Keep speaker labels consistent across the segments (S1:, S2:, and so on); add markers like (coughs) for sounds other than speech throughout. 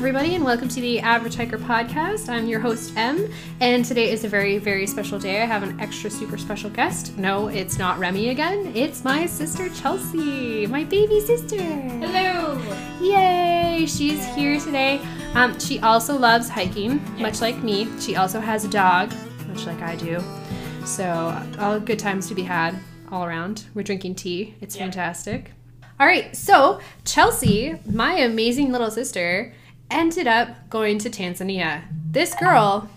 S1: everybody, and welcome to the Average Hiker podcast. I'm your host, M, and today is a very, very special day. I have an extra super special guest. No, it's not Remy again, it's my sister, Chelsea, my baby sister.
S2: Hello!
S1: Yay! She's here today. Um, she also loves hiking, much like me. She also has a dog, much like I do. So, all good times to be had all around. We're drinking tea, it's
S2: Yeah.
S1: fantastic. All right, so Chelsea, my amazing little sister, ended up going to Tanzania. This girl,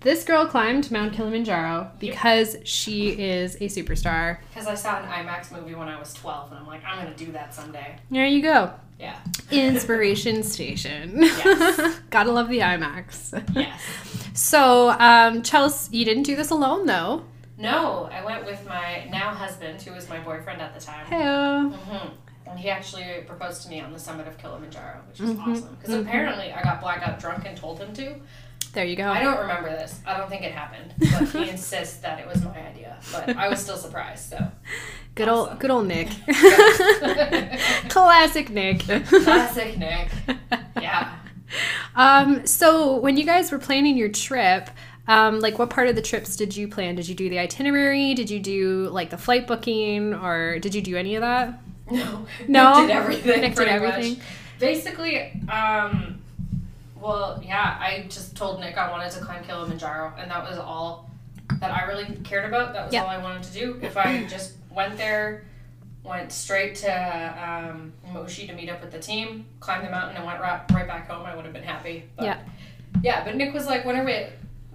S1: this girl climbed Mount Kilimanjaro because she is a superstar.
S2: Because I saw an IMAX movie when I was 12, and I'm like, I'm gonna do that someday.
S1: There you go.
S2: Yeah.
S1: Inspiration Station.
S2: Yes. (laughs)
S1: Gotta love the IMAX.
S2: Yes.
S1: So, um, Chelsea, you didn't do this alone though.
S2: No, I went with my now husband, who was my boyfriend at the time.
S1: Hey.
S2: hmm And he actually proposed to me on the summit of Kilimanjaro, which is
S1: Mhm.
S2: awesome. Because apparently I got blackout drunk and told him to.
S1: There you go.
S2: I don't remember this. I don't think it happened. But he (laughs) insists that it was my idea. But I was still surprised, so.
S1: Good old, good old Nick. (laughs) Classic Nick.
S2: Classic Nick. Yeah. (laughs)
S1: Um, so when you guys were planning your trip, um, like what part of the trips did you plan? Did you do the itinerary? Did you do like the flight booking, or did you do any of that? (laughs)
S2: No.
S1: No?
S2: Nick did everything.
S1: Nick did everything?
S2: Much. Basically, um, well, yeah, I just told Nick I wanted to climb Kilimanjaro, and that was all that I really cared about. That was
S1: Yeah.
S2: all I wanted to do. If I (coughs) just went there, went straight to um, Moshi to meet up with the team, climbed the mountain, and went right, right back home, I would have been happy. But,
S1: Yeah.
S2: Yeah, but Nick was like, when are we,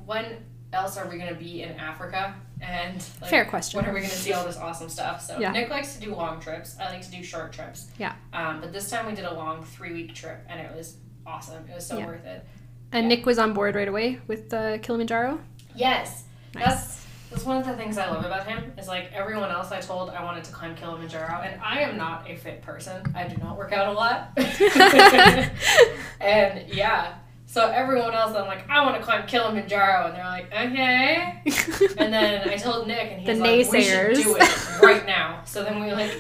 S2: when else are we going to be in Africa? And like,
S1: Fair question.
S2: when are we going to see all this awesome stuff? So
S1: Yeah.
S2: Nick likes to do long trips. I like to do short trips.
S1: Yeah.
S2: Um, but this time we did a long three week trip, and it was awesome. It was so
S1: Yeah.
S2: worth it.
S1: And
S2: Yeah.
S1: Nick was on board right away with the Kilimanjaro.
S2: Yes,
S1: Nice.
S2: that's that's one of the things I love about him. Is like everyone else I told I wanted to climb Kilimanjaro, and I am not a fit person. I do not work out a lot. (laughs) (laughs) and yeah. So everyone else, I'm like, I want to climb Kilimanjaro, and they're like, okay. (laughs) And then I told Nick, and he's
S1: The
S2: like, we
S1: naysayers.
S2: should do it right now. So then we like,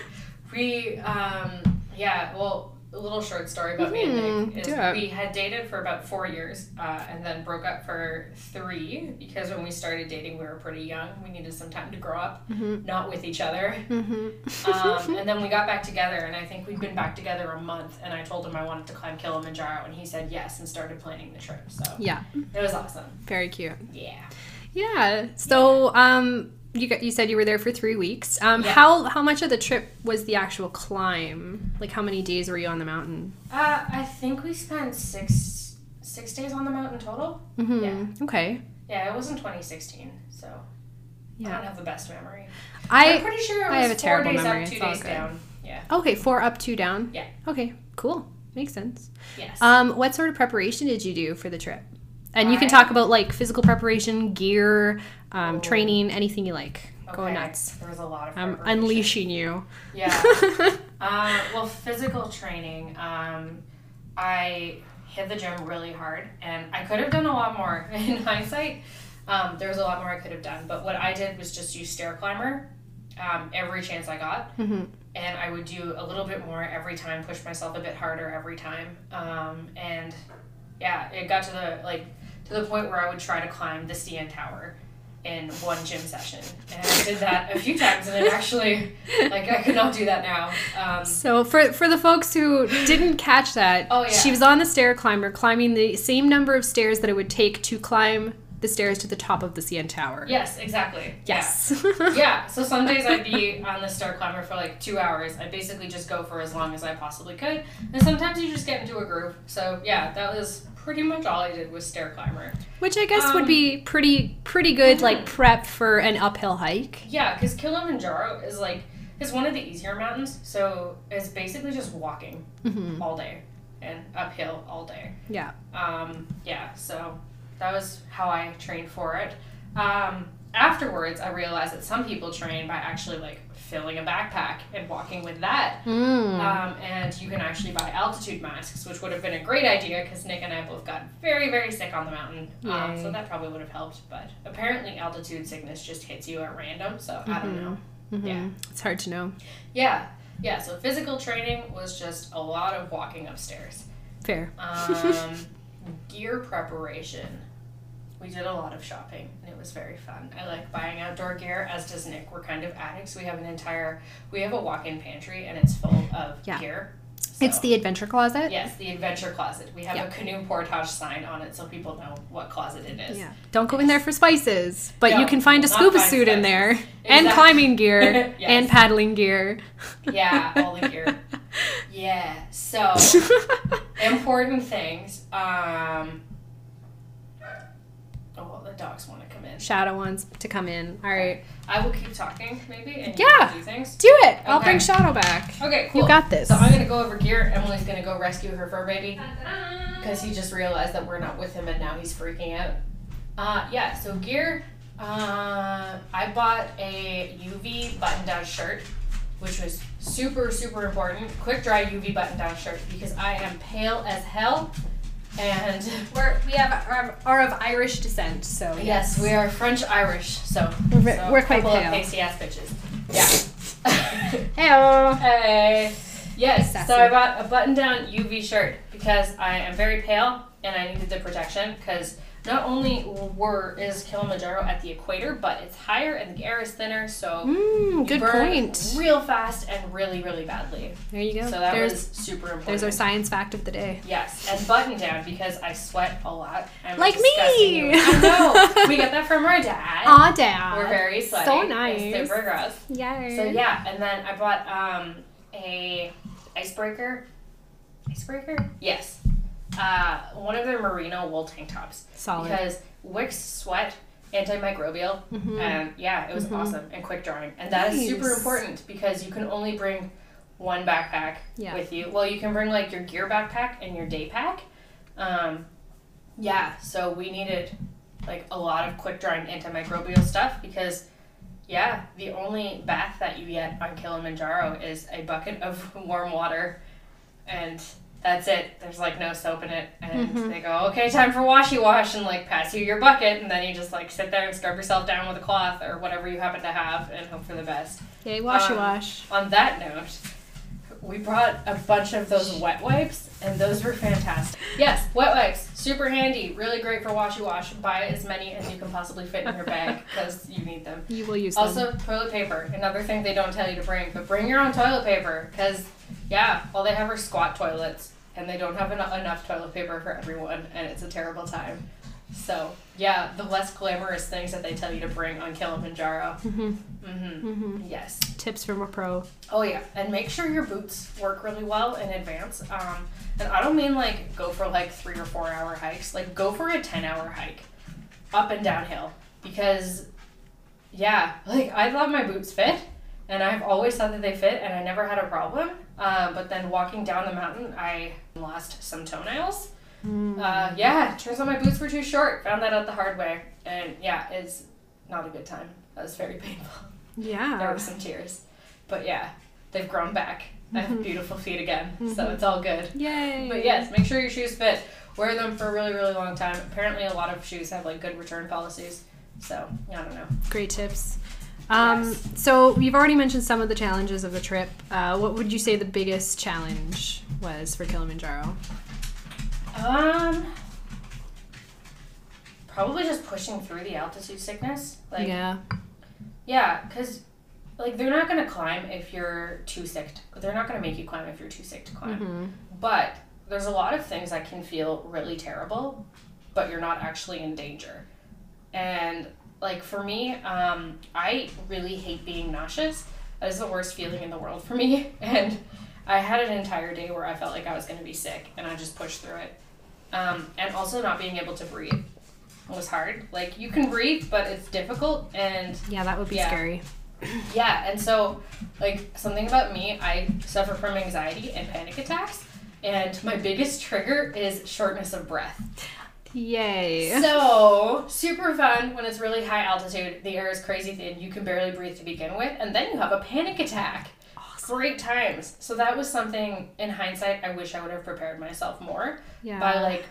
S2: we, um, yeah, well, a little short story about me and Nick is
S1: it.
S2: we had dated for about four years, uh, and then broke up for three because when we started dating, we were pretty young. We needed some time to grow up,
S1: Mm-hmm.
S2: not with each other.
S1: Mm-hmm.
S2: Um, (laughs) and then we got back together, and I think we'd been back together a month. And I told him I wanted to climb Kilimanjaro, and he said yes, and started planning the trip. So
S1: yeah,
S2: it was awesome.
S1: very cute.
S2: Yeah.
S1: Yeah. So, um, you got, you said you were there for three weeks. Um,
S2: Yeah.
S1: how how much of the trip was the actual climb? Like, how many days were you on the mountain?
S2: Uh, I think we spent six six days on the mountain total.
S1: Mm-hmm.
S2: Yeah.
S1: Okay.
S2: Yeah, it was in 2016, so I don't have the best memory. I'm
S1: I
S2: pretty sure it
S1: I have a
S2: four
S1: terrible
S2: days
S1: memory,
S2: up, two days
S1: good.
S2: down. Yeah.
S1: okay four up two down.
S2: Yeah.
S1: Okay. Cool. Makes sense.
S2: Yes.
S1: Um, what sort of preparation did you do for the trip? And you can talk about like physical preparation, gear, um, training, anything you like. Go nuts.
S2: There was a lot of.
S1: I'm unleashing you.
S2: Yeah. Uh, (laughs) well, physical training. Um, I hit the gym really hard, and I could have done a lot more. (laughs) In hindsight, um, there was a lot more I could have done. But what I did was just use stair climber um, every chance I got,
S1: Mhm.
S2: and I would do a little bit more every time, push myself a bit harder every time, um, and yeah, it got to the like to the point where I would try to climb the CN Tower in one gym session, and I did that a few times, and it actually like I could not do that now. Um,
S1: So for for the folks who didn't catch that, (laughs)
S2: Oh, yeah.
S1: she was on the stair climber, climbing the same number of stairs that it would take to climb the stairs to the top of the CN Tower.
S2: yes, exactly.
S1: Yes.
S2: Yeah. (laughs) yeah. So some days I'd be on the stair climber for like two hours. I basically just go for as long as I possibly could, and sometimes you just get into a groove. So yeah, that was pretty much all I did was stair climber.
S1: Which I guess would
S2: Um,
S1: be pretty pretty good like prep for an uphill hike.
S2: Yeah, because Kilimanjaro is like is one of the easier mountains, so it's basically just walking
S1: hmm
S2: all day and uphill all day.
S1: Yeah.
S2: Um, yeah, so that was how I trained for it. Um, afterwards, I realized that some people train by actually like filling a backpack and walking with that.
S1: Mm.
S2: Um, and you can actually buy altitude masks, which would have been a great idea because Nick and I both got very, very sick on the mountain. Um, so that probably would have helped. But apparently, altitude sickness just hits you at random. So I don't know.
S1: Mhm.
S2: yeah.
S1: It's hard to know.
S2: Yeah, yeah. So physical training was just a lot of walking upstairs.
S1: Fair.
S2: Um, (laughs) gear preparation. We did a lot of shopping and it was very fun. I like buying outdoor gear, as does Nick. We're kind of addicts. We have an entire, we have a walk-in pantry and it's full of
S1: Yeah.
S2: gear.
S1: It's the adventure closet.
S2: yes, the adventure closet. We have
S1: Yeah.
S2: a canoe portage sign on it so people know what closet it is.
S1: Yeah. Don't go in there for spices, but you can find a scuba
S2: find
S1: suit in
S2: spices.
S1: there and climbing gear (laughs)
S2: Yes.
S1: and paddling gear.
S2: Yeah, all the gear. (laughs) Yeah. So (laughs) important things. Um. Dogs want to come in.
S1: Shadow wants to come in. All right.
S2: I will keep talking, maybe, and
S1: Yeah.
S2: do things.
S1: Do it. I'll bring Shadow back.
S2: Okay, cool.
S1: You got this.
S2: So I'm gonna go over gear. Emily's gonna go rescue her fur baby because he just realized that we're not with him and now he's freaking out. Uh, yeah. So gear. Uh, I bought a UV button-down shirt, which was super super important. Quick dry UV button-down shirt because I am pale as hell, and
S1: We're, we have are, are of Irish descent, so
S2: yes, we are French Irish, so
S1: We're
S2: so
S1: we're
S2: a
S1: quite
S2: couple
S1: pale.
S2: of pasty ass bitches. Yeah.
S1: Heyo.
S2: Hey. (laughs) Uh, yes,
S1: Sassy.
S2: so I bought a button down UV shirt because I am very pale and I needed the protection because not only were is Kilimanjaro at the equator, but it's higher and the air is thinner, so
S1: Mm, good
S2: burn
S1: point.
S2: real fast and really, really badly.
S1: There you go.
S2: So that
S1: there's
S2: was super important.
S1: there's our science fact of the day.
S2: Yes, and button down because I sweat a lot. I'm
S1: Like me.
S2: I know. (laughs) We got that from our dad.
S1: Aw, dad.
S2: We're very sweaty.
S1: So
S2: It's
S1: nice.
S2: super gross.
S1: Yeah.
S2: So yeah, and then I bought um a icebreaker. Icebreaker? Yes. Uh, one of their merino wool tank tops
S1: Solid.
S2: because Wicks sweat antimicrobial
S1: Mhm.
S2: and yeah, it was
S1: Mhm.
S2: awesome and quick drying. And that is super important because you can only bring one backpack
S1: Yeah.
S2: with you. Well, you can bring like your gear backpack and your day pack. Um, yeah, so we needed like a lot of quick drying antimicrobial stuff because yeah, the only bath that you get on Kilimanjaro is a bucket of (laughs) warm water and that's it. There's like no soap in it. And
S1: Mhm.
S2: they go, okay, time for washy wash and like pass you your bucket. And then you just like sit there and scrub yourself down with a cloth or whatever you happen to have and hope for the best.
S1: Yay, washy
S2: um,
S1: wash.
S2: On that note, we brought a bunch of those wet wipes, and those were fantastic. Yes, wet wipes, super handy, really great for washy wash. Buy as many as you can possibly fit in your bag (laughs) because you need them.
S1: You will use them.
S2: Also, toilet paper, another thing they don't tell you to bring, but bring your own toilet paper because, yeah, all they have are squat toilets, and they don't have eno- enough toilet paper for everyone, and it's a terrible time. So, yeah, the less glamorous things that they tell you to bring on Kilimanjaro.
S1: Mhm.
S2: Mm-hmm.
S1: Mhm.
S2: Yes.
S1: Tips from a pro.
S2: Oh yeah, and make sure your boots work really well in advance. Um, and I don't mean like go for like three or four hour hikes. Like go for a ten hour hike, up and downhill. Because, yeah, like I thought my boots fit, and I've always thought that they fit, and I never had a problem. Um, but then walking down the mountain, I lost some toenails.
S1: Mm.
S2: Uh, yeah, turns out my boots were too short. Found that out the hard way, and yeah, it's not a good time. That was very (laughs) painful.
S1: Yeah, there
S2: were some tears. But yeah, they've grown back. I have
S1: Mhm.
S2: beautiful feet again, so
S1: Mhm.
S2: it's all good.
S1: Yay.
S2: But yes, make sure your shoes fit. Wear them for a really, really long time. Apparently, a lot of shoes have like good return policies. So yeah, I don't know.
S1: Great tips. Um,
S2: Yes.
S1: So you've already mentioned some of the challenges of the trip. Uh, what would you say the biggest challenge was for Kilimanjaro?
S2: Um, probably just pushing through the altitude sickness. Like
S1: yeah.
S2: Yeah, because like they're not gonna climb if you're too sick. To, they're not gonna make you climb if you're too sick to climb.
S1: hmm
S2: But there's a lot of things that can feel really terrible, but you're not actually in danger. And like for me, um, I really hate being nauseous. That is the worst feeling in the world for me. (laughs) And I had an entire day where I felt like I was gonna be sick, and I just pushed through it. Um, and also not being able to breathe was hard. Like you can breathe, but it's difficult and
S1: Yeah, that would be
S2: Yeah.
S1: scary. (clears throat)
S2: yeah, and so like something about me, I suffer from anxiety and panic attacks, and my biggest trigger is shortness of breath.
S1: Yay.
S2: So super fun when it's really high altitude. The air is crazy thin. You can barely breathe to begin with, and then you have a panic attack. Awesome. Great times. So that was something in hindsight. I wish I would have prepared myself more
S1: yeah.
S2: by like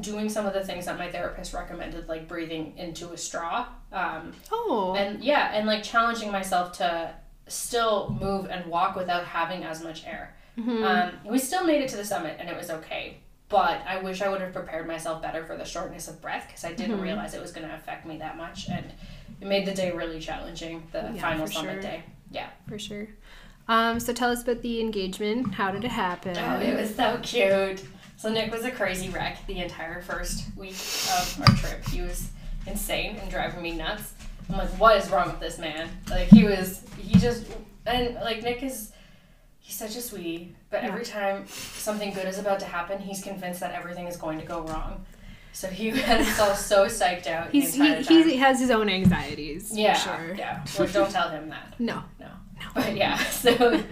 S2: doing some of the things that my therapist recommended, like breathing into a straw. Um,
S1: oh.
S2: and yeah and like challenging myself to still move and walk without having as much air
S1: Mhm.
S2: um, we still made it to the summit and it was okay but I wish I would have prepared myself better for the shortness of breath because I didn't
S1: Mhm.
S2: realize it was going to affect me that much, and it made the day really challenging. The
S1: Yeah,
S2: final summit
S1: sure.
S2: day. Yeah.
S1: For sure. Um, so tell us about the engagement. How did it happen?
S2: Oh, it was so cute. So Nick was a crazy wreck the entire first week of our trip. He was insane and driving me nuts. I'm like, what is wrong with this man? Like he was, he just, and like Nick is, he's such a sweetie. But
S1: Yeah.
S2: every time something good is about to happen, he's convinced that everything is going to go wrong. So he (laughs) had himself so psyched out
S1: He's, he, he has his own anxieties. for
S2: yeah,
S1: Sure.
S2: yeah. (laughs) Well, don't tell him that.
S1: No. No. No.
S2: But yeah, (laughs) so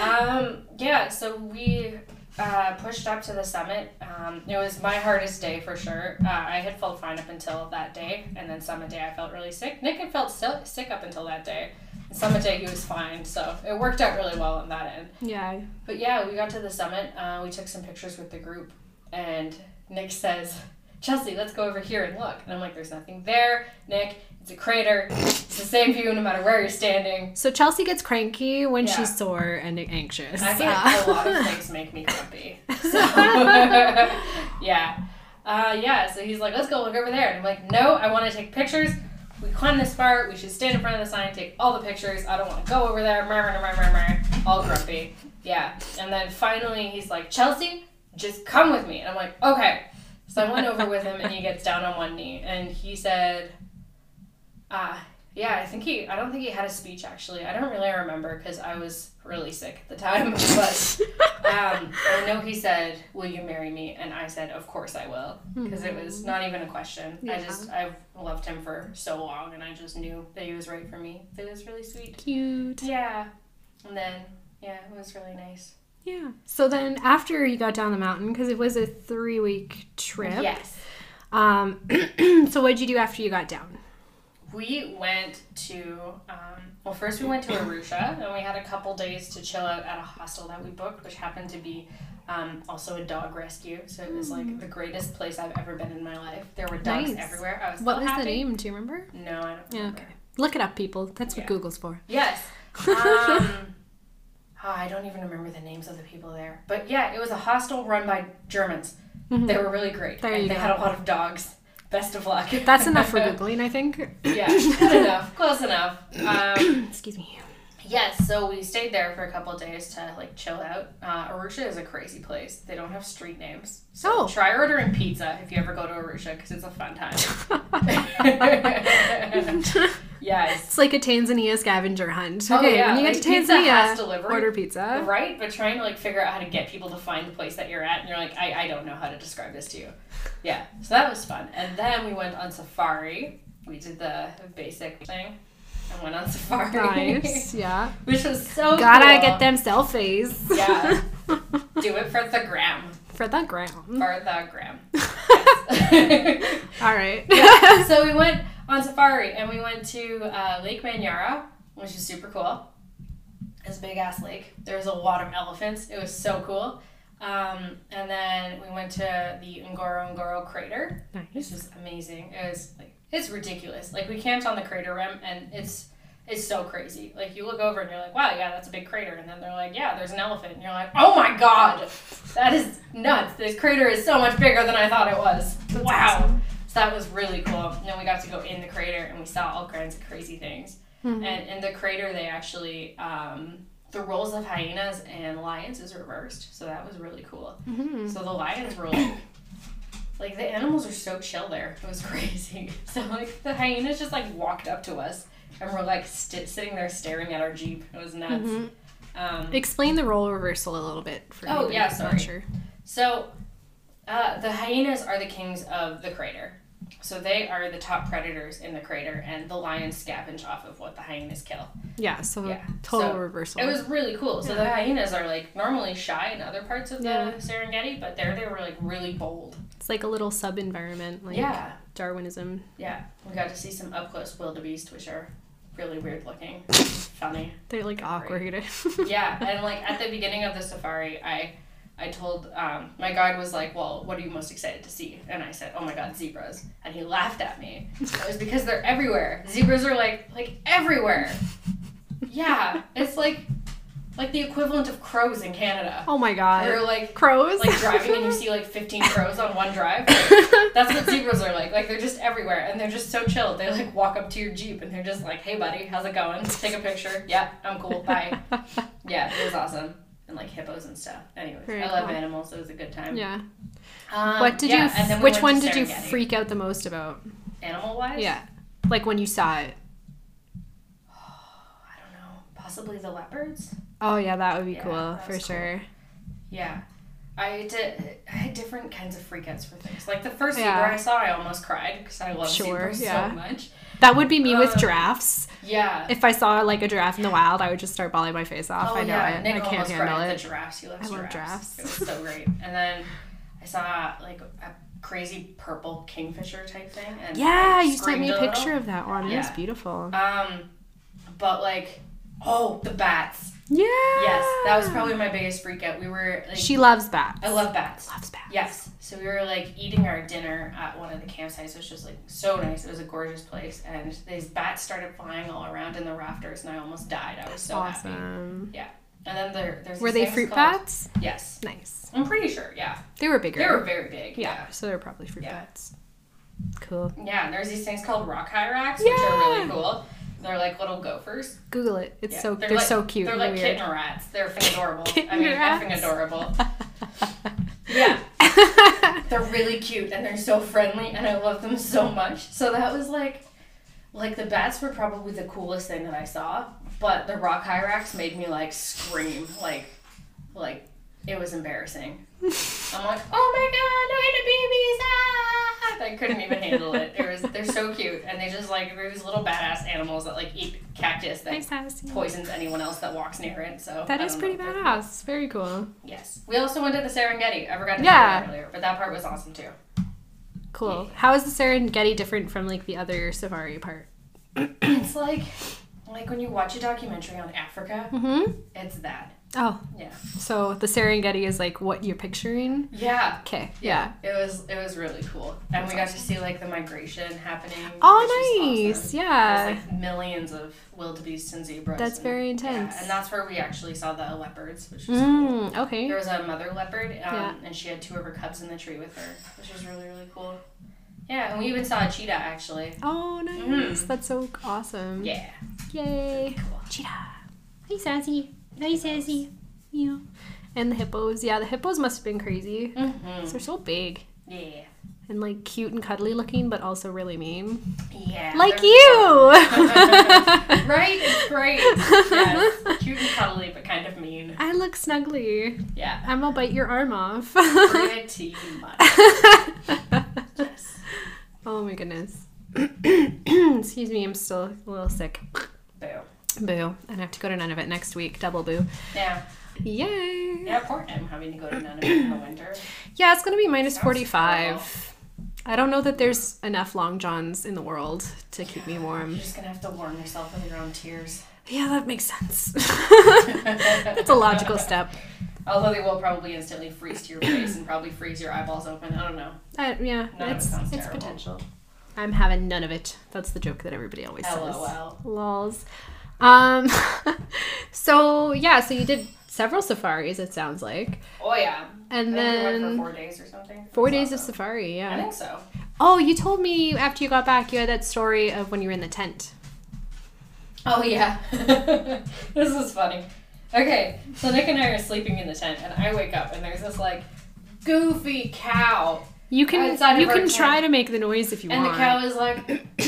S2: um, yeah, so we uh, pushed up to the summit. Um, it was my hardest day for sure. Uh, I had felt fine up until that day, and then summit day I felt really sick. Nick had felt so sick up until that day. Summit day he was fine, so it worked out really well on that end.
S1: yeah.
S2: But yeah, we got to the summit. Uh, we took some pictures with the group, and Nick says, "Chelsea, let's go over here and look." And I'm like, "There's nothing there, Nick. It's a crater. It's the same view no matter where you're standing."
S1: So Chelsea gets cranky when
S2: Yeah.
S1: she's sore and anxious.
S2: I get (laughs) a lot of things make me grumpy. (laughs) So (laughs) yeah, uh, yeah. So he's like, "Let's go look over there," and I'm like, "No, I want to take pictures. We climbed this far. We should stand in front of the sign, take all the pictures. I don't want to go over there." Murr. All grumpy. Yeah. And then finally, he's like, "Chelsea, just come with me," and I'm like, "Okay." So I went over with him, and he gets down on one knee, and he said, "Ah." Yeah, I think he. I don't think he had a speech actually. I don't really remember because I was really sick at the time. (laughs) But um, I know he said, "Will you marry me?" And I said, "Of course I will," because it was not even a question. I just I've loved him for so long, and I just knew that he was right for me. It was really sweet.
S1: cute.
S2: Yeah, and then yeah, it was really nice.
S1: Yeah. So then after you got down the mountain, because it was a three week trip.
S2: Yes,
S1: Um, (clears throat) so what did you do after you got down?
S2: We went to um, well, first we went to Arusha, (coughs) and we had a couple days to chill out at a hostel that we booked, which happened to be. Um, also a dog rescue, so it was like the greatest place I've ever been in my life. There were dogs
S1: Nice.
S2: everywhere. I was
S1: What
S2: so
S1: was
S2: happy.
S1: the name? Do you remember?
S2: No, I don't remember.
S1: okay. Look it up, people. That's what
S2: Yeah.
S1: Google's for.
S2: Yes. (laughs) Um, oh, I don't even remember the names of the people there. But yeah, it was a hostel run by Germans. They were really great.
S1: Mm-hmm. There
S2: and they
S1: go.
S2: had a lot of dogs. Best of luck.
S1: That's enough for (laughs) Googling, I think.
S2: yeah, good enough. Close enough. (coughs) Um,
S1: Excuse me.
S2: Yes, so we stayed there for a couple of days to like chill out. Uh, Arusha is a crazy place. They don't have street names. So
S1: Oh.
S2: try ordering pizza if you ever go to Arusha because it's a fun time. (laughs) (laughs) yes.
S1: It's like a Tanzania scavenger hunt.
S2: Oh,
S1: Okay,
S2: yeah,
S1: when you get
S2: like
S1: to Tanzania,
S2: delivery.
S1: order pizza.
S2: Right, but trying to like figure out how to get people to find the place that you're at, and you're like, I, I don't know how to describe this to you. Yeah, so that was fun. And then we went on safari. We did the basic thing. And went on safari.
S1: Nice. Yeah. (laughs)
S2: Which was so
S1: Gotta
S2: cool.
S1: get them selfies.
S2: Yeah. (laughs) Do it for the gram.
S1: For the gram.
S2: For the gram. (laughs) Yes.
S1: All right.
S2: yeah. So we went on safari and we went to uh, Lake Manyara, which is super cool. It's a big ass lake. There was a lot of elephants. It was so cool. Um, and then we went to the Ngorongoro crater, which
S1: nice.
S2: was amazing. It was like it's ridiculous. Like we camped on the crater rim, and it's it's so crazy. Like you look over and you're like, wow, yeah, that's a big crater. And then they're like, yeah, there's an elephant. And you're like, oh my god, that is nuts. This crater is so much bigger than I thought it was.
S1: That's
S2: wow.
S1: awesome.
S2: So that was really cool. And then we got to go in the crater and we saw all kinds of crazy things.
S1: Mhm.
S2: And in the crater, they actually um, the roles of hyenas and lions is reversed. So that was really cool.
S1: Mhm.
S2: So the lions were like, like the animals are so chill there. It was (laughs) crazy. So like the hyenas just like walked up to us and we're like st- sitting there staring at our jeep. It was nuts.
S1: Mhm.
S2: Um,
S1: Explain the role reversal a little bit for
S2: Oh, yeah, sorry.
S1: sure.
S2: so uh, the hyenas are the kings of the crater. So they are the top predators in the crater, and the lions scavenge off of what the hyenas kill.
S1: Yeah, so
S2: Yeah,
S1: total
S2: so
S1: reversal.
S2: It was really cool. So the hyenas are like normally shy in other parts of the
S1: Yeah.
S2: Serengeti, but there they were like really bold.
S1: it's like a little sub environment, like
S2: yeah,
S1: Darwinism.
S2: yeah. We got to see some up close wildebeest, which are really weird looking, (laughs) funny.
S1: They're like awkward. (laughs)
S2: Yeah, and like at the beginning of the safari, I I told um, my guide was like, "Well, what are you most excited to see?" And I said, "Oh my God, zebras!" And he laughed at me. It was because they're everywhere. Zebras are like like everywhere. Yeah, it's like like the equivalent of crows in Canada.
S1: Oh my god.
S2: They're like
S1: crows.
S2: like driving and you see like 15 crows on one drive. Like, that's what zebras are like. Like they're just everywhere and they're just so chill. They like walk up to your Jeep and they're just like, hey buddy, how's it going? Take a picture. Yeah, I'm cool. Bye. (laughs) Yeah, it was awesome. And like hippos and stuff. Anyways,
S1: Very
S2: I love
S1: cool.
S2: animals. It was a good time.
S1: yeah.
S2: Um,
S1: What did
S2: yeah,
S1: you?
S2: we
S1: which one did you freak out the most about?
S2: Animal wise?
S1: Yeah. Like when you saw it. (sighs)
S2: I don't know. Possibly the leopards?
S1: Oh yeah, that would be
S2: Yeah,
S1: cool for
S2: cool.
S1: sure.
S2: Yeah. I did. I had different kinds of freakouts for things. Like the first
S1: Yeah.
S2: zebra I saw, I almost cried because I love
S1: Sure,
S2: zebras
S1: yeah.
S2: so much.
S1: That would be me with
S2: Um,
S1: giraffes.
S2: Yeah.
S1: If I saw like a giraffe in the wild, I would just start bawling my face off.
S2: oh
S1: I know
S2: yeah,
S1: it.
S2: Nick
S1: I can't handle it.
S2: the giraffes. He loves
S1: I love
S2: giraffes.
S1: giraffes.
S2: It was so great. And then I saw like a crazy purple kingfisher type thing. And
S1: Yeah,
S2: I
S1: you sent me a picture
S2: little.
S1: of that one. It was beautiful.
S2: Um, but like, oh, the bats.
S1: Yeah.
S2: Yes, that was probably my biggest freak out. We were like,
S1: She loves bats.
S2: I love bats.
S1: loves bats.
S2: Yes. So we were like eating our dinner at one of the campsites, which was like so nice. It was a gorgeous place, and these bats started flying all around in the rafters, and I almost died. I was so happy.
S1: Yeah.
S2: And then there, there's
S1: Were they fruit
S2: called-
S1: bats?
S2: Yes,
S1: Nice.
S2: I'm pretty sure. Yeah,
S1: They were bigger.
S2: they were very big.
S1: yeah.
S2: Yeah.
S1: So they're probably fruit
S2: Yeah.
S1: bats. Cool.
S2: Yeah. and there's these things called rock hyrax, which are really cool. They're like little gophers.
S1: Google it. It's
S2: Yeah.
S1: so they're,
S2: like-
S1: so cute.
S2: They're like
S1: weird.
S2: kitten rats. They're (laughs) effing adorable. I
S1: Kitten
S2: mean,
S1: rats.
S2: effing adorable. Yeah. (laughs) they're really cute and they're so friendly and I love them so much. So that was like like the bats were probably the coolest thing that I saw, but the rock hyrax made me like scream like like it was embarrassing. (laughs) I'm like, "Oh my god, no babies!" Ah! (laughs) I couldn't even handle it. It was they're so cute and they just like they're these little badass animals that like eat cactus that poisons anyone else that walks near it. So
S1: That is pretty badass. Very cool.
S2: Yes. We also went to the Serengeti. I forgot to
S1: Yeah.
S2: that earlier, but that part was awesome too.
S1: Cool.
S2: Yeah.
S1: How is the Serengeti different from like the other safari part? (clears throat)
S2: It's like like when you watch a documentary on Africa,
S1: Mm-hmm.
S2: it's that.
S1: Oh,
S2: Yeah.
S1: so the Serengeti is like what you're picturing?
S2: Yeah.
S1: Okay. Yeah.
S2: It was it was really cool. And we got to see like the migration happening.
S1: Oh, nice.
S2: awesome.
S1: Yeah.
S2: There's like millions of wildebeests and zebras.
S1: That's
S2: and-
S1: very
S2: yeah,
S1: intense.
S2: and that's where we actually saw the leopards, which was cool.
S1: Mm, okay.
S2: There was a mother leopard, um,
S1: Yeah.
S2: and she had two of her cubs in the tree with her, which was really really cool. Yeah, and we even saw a cheetah actually.
S1: Oh, nice.
S2: Mhm.
S1: That's so awesome.
S2: Yeah.
S1: Yay.
S2: Cool.
S1: Cheetah. Hey Sassy. Hi, Sassy. Yeah. And the hippos. Yeah, the hippos must have been crazy.
S2: Mm-hmm.
S1: They're so big
S2: Yeah.
S1: and like cute and cuddly looking, but also really mean.
S2: Yeah.
S1: Like you. (laughs)
S2: right? It's great. (laughs) Yes. Cute and cuddly, but kind of mean.
S1: I look snuggly.
S2: Yeah.
S1: I'm gonna bite your arm off.
S2: Pretty (laughs) much. Yes.
S1: oh my goodness. (coughs) Excuse me, I'm still a little sick.
S2: Boo.
S1: Boo. And I have to go to Nunavut next week. Double boo.
S2: Yeah.
S1: Yay.
S2: Yeah, poor him having to go to Nunavut in the winter.
S1: Yeah, it's gonna be minus
S2: Sounds
S1: 45. I don't know that there's enough long johns in the world to keep me warm.
S2: You're just gonna have to warm yourself with your own tears.
S1: Yeah, that makes sense. (laughs) That's a logical step.
S2: Although they will probably instantly freeze to your face and probably freeze your eyeballs open. I don't know.
S1: Uh, yeah,
S2: None of it
S1: it's,
S2: terrible.
S1: potential. I'm having none of it. That's the joke that everybody always says.
S2: LOL.
S1: Lols. Um, (laughs) so yeah, so you did several safaris. It sounds like,
S2: Oh yeah.
S1: and
S2: I think we went
S1: then
S2: for four days or something.
S1: four days of safari. Yeah.
S2: I think so.
S1: Oh, you told me after you got back, you had that story of when you were in the tent.
S2: Oh yeah. (laughs) this is funny. Okay, so Nick and I are sleeping in the tent, and I wake up, and there's this like goofy cow,
S1: You can you can
S2: tent.
S1: try to make the noise if you
S2: and
S1: want.
S2: And the cow is like, (coughs)